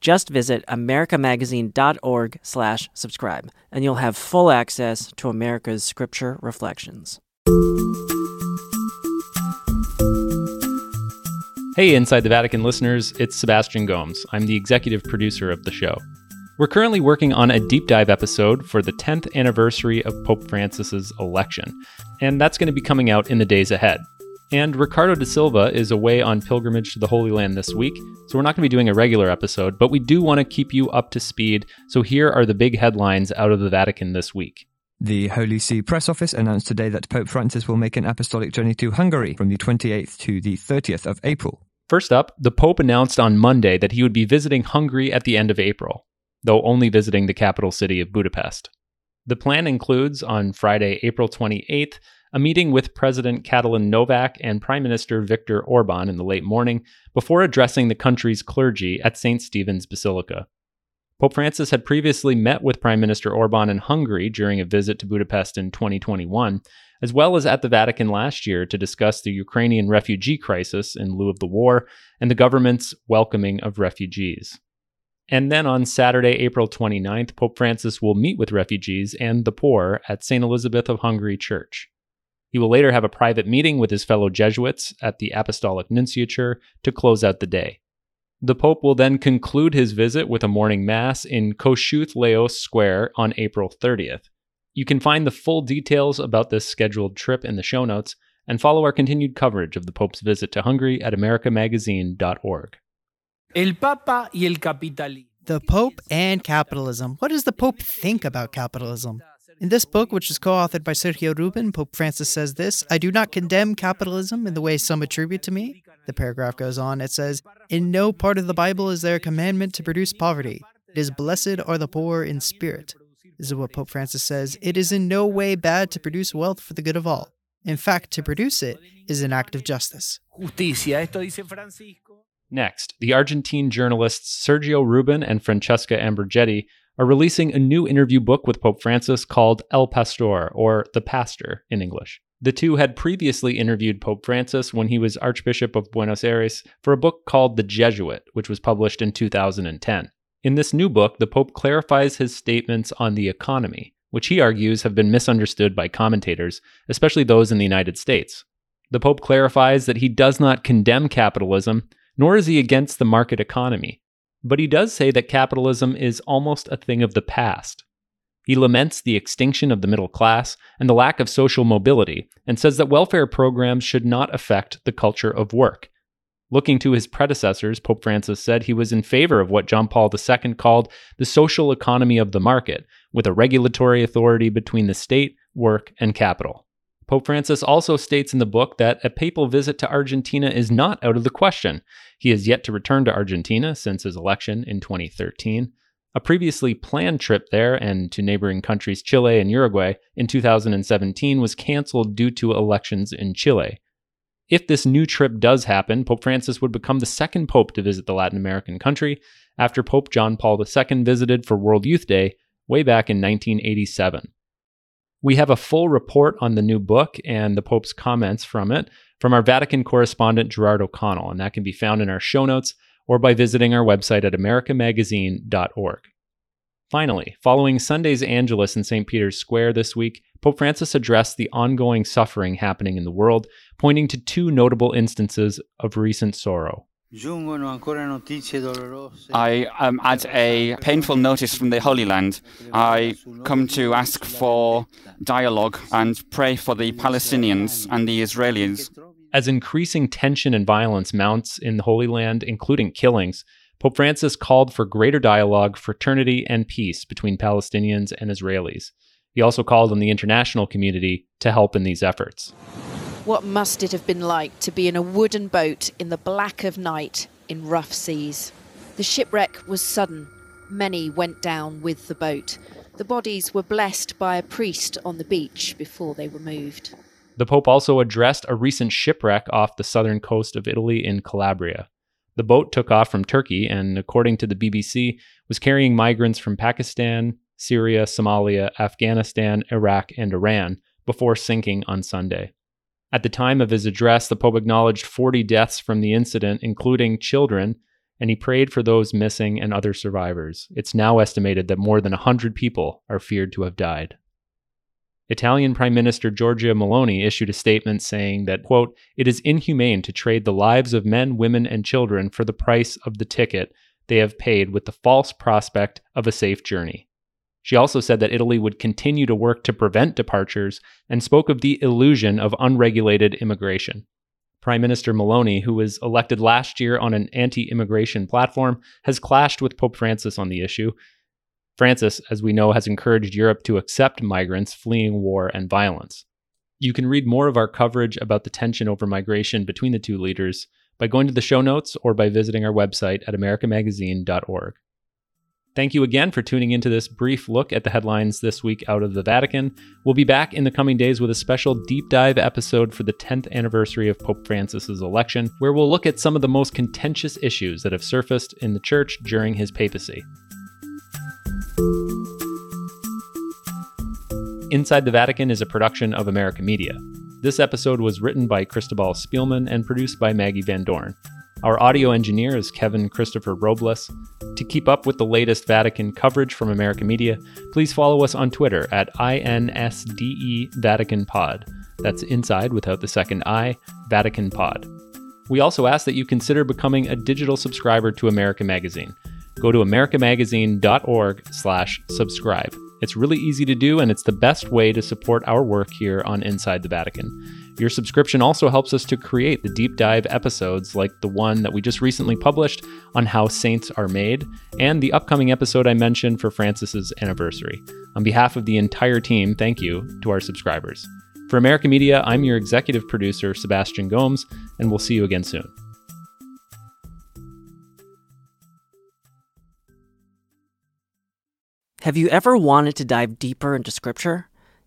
Just visit americamagazine.org slash subscribe, and you'll have full access to America's Scripture Reflections. Hey, Inside the Vatican listeners, it's Sebastian Gomes. I'm the executive producer of the show. We're currently working on a deep dive episode for the 10th anniversary of Pope Francis's election, and that's going to be coming out in the days ahead. And Ricardo da Silva is away on pilgrimage to the Holy Land this week, so we're not going to be doing a regular episode, but we do want to keep you up to speed. So here are the big headlines out of the Vatican this week. The Holy See Press Office announced today that Pope Francis will make an apostolic journey to Hungary from the 28th to the 30th of April. First up, the Pope announced on Monday that he would be visiting Hungary at the end of April, though only visiting the capital city of Budapest. The plan includes, on Friday, April 28th, a meeting with President Katalin Novak and Prime Minister Viktor Orban in the late morning before addressing the country's clergy at St. Stephen's Basilica. Pope Francis had previously met with Prime Minister Orban in Hungary during a visit to Budapest in 2021, as well as at the Vatican last year to discuss the Ukrainian refugee crisis in lieu of the war and the government's welcoming of refugees. And then on Saturday, April 29th, Pope Francis will meet with refugees and the poor at St. Elizabeth of Hungary Church. He will later have a private meeting with his fellow Jesuits at the Apostolic Nunciature to close out the day. The Pope will then conclude his visit with a morning Mass in Kossuth Lajos Square on April 30th. You can find the full details about this scheduled trip in the show notes and follow our continued coverage of the Pope's visit to Hungary at americamagazine.org. El Papa y el capitalismo. The Pope and capitalism. What does the Pope think about capitalism? In this book, which is co authored by Sergio Rubin, Pope Francis says this I do not condemn capitalism in the way some attribute to me. The paragraph goes on. It says, In no part of the Bible is there a commandment to produce poverty. It is blessed are the poor in spirit. This is what Pope Francis says. It is in no way bad to produce wealth for the good of all. In fact, to produce it is an act of justice. Justicia, esto dice Francisco. Next, the Argentine journalists Sergio Rubin and Francesca Ambrogetti are releasing a new interview book with Pope Francis called El Pastor, or The Pastor in English. The two had previously interviewed Pope Francis when he was Archbishop of Buenos Aires for a book called The Jesuit, which was published in 2010. In this new book, the Pope clarifies his statements on the economy, which he argues have been misunderstood by commentators, especially those in the United States. The Pope clarifies that he does not condemn capitalism, nor is he against the market economy. But he does say that capitalism is almost a thing of the past. He laments the extinction of the middle class and the lack of social mobility, and says that welfare programs should not affect the culture of work. Looking to his predecessors, Pope Francis said he was in favor of what John Paul II called the social economy of the market, with a regulatory authority between the state, work, and capital. Pope Francis also states in the book that a papal visit to Argentina is not out of the question. He has yet to return to Argentina since his election in 2013. A previously planned trip there and to neighboring countries Chile and Uruguay in 2017 was canceled due to elections in Chile. If this new trip does happen, Pope Francis would become the second pope to visit the Latin American country after Pope John Paul II visited for World Youth Day way back in 1987. We have a full report on the new book and the Pope's comments from it from our Vatican correspondent Gerard O'Connell, and that can be found in our show notes or by visiting our website at americamagazine.org. Finally, following Sunday's Angelus in St. Peter's Square this week, Pope Francis addressed the ongoing suffering happening in the world, pointing to two notable instances of recent sorrow. I am at a painful notice from the Holy Land. I come to ask for dialogue and pray for the Palestinians and the Israelis. As increasing tension and violence mounts in the Holy Land, including killings, Pope Francis called for greater dialogue, fraternity, and peace between Palestinians and Israelis. He also called on the international community to help in these efforts. What must it have been like to be in a wooden boat in the black of night in rough seas? The shipwreck was sudden. Many went down with the boat. The bodies were blessed by a priest on the beach before they were moved. The Pope also addressed a recent shipwreck off the southern coast of Italy in Calabria. The boat took off from Turkey and, according to the BBC, was carrying migrants from Pakistan, Syria, Somalia, Afghanistan, Iraq, and Iran before sinking on Sunday. At the time of his address, the Pope acknowledged 40 deaths from the incident, including children, and he prayed for those missing and other survivors. It's now estimated that more than 100 people are feared to have died. Italian Prime Minister Giorgia Meloni issued a statement saying that, quote, it is inhumane to trade the lives of men, women, and children for the price of the ticket they have paid with the false prospect of a safe journey. She also said that Italy would continue to work to prevent departures and spoke of the illusion of unregulated immigration. Prime Minister Meloni, who was elected last year on an anti immigration platform, has clashed with Pope Francis on the issue, Francis, as we know, has encouraged Europe to accept migrants fleeing war and violence. You can read more of our coverage about the tension over migration between the two leaders by going to the show notes or by visiting our website at americamagazine.org. Thank you again for tuning into this brief look at the headlines this week out of the Vatican. We'll be back in the coming days with a special deep dive episode for the 10th anniversary of Pope Francis's election, where we'll look at some of the most contentious issues that have surfaced in the church during his papacy. Inside the Vatican is a production of America Media. This episode was written by Cristobal Spielman and produced by Maggie Van Dorn. Our audio engineer is Kevin Christopher Robles. To keep up with the latest Vatican coverage from American Media, please follow us on Twitter at INSDE Vatican Pod. That's inside without the second I, Vatican Pod. We also ask that you consider becoming a digital subscriber to America Magazine. Go to americamagazine.org slash subscribe. It's really easy to do, and it's the best way to support our work here on Inside the Vatican. Your subscription also helps us to create the deep dive episodes like the one that we just recently published on how saints are made, and the upcoming episode I mentioned for Francis's anniversary. On behalf of the entire team, thank you to our subscribers. For America Media, I'm your executive producer, Sebastian Gomes, and we'll see you again soon. Have you ever wanted to dive deeper into Scripture?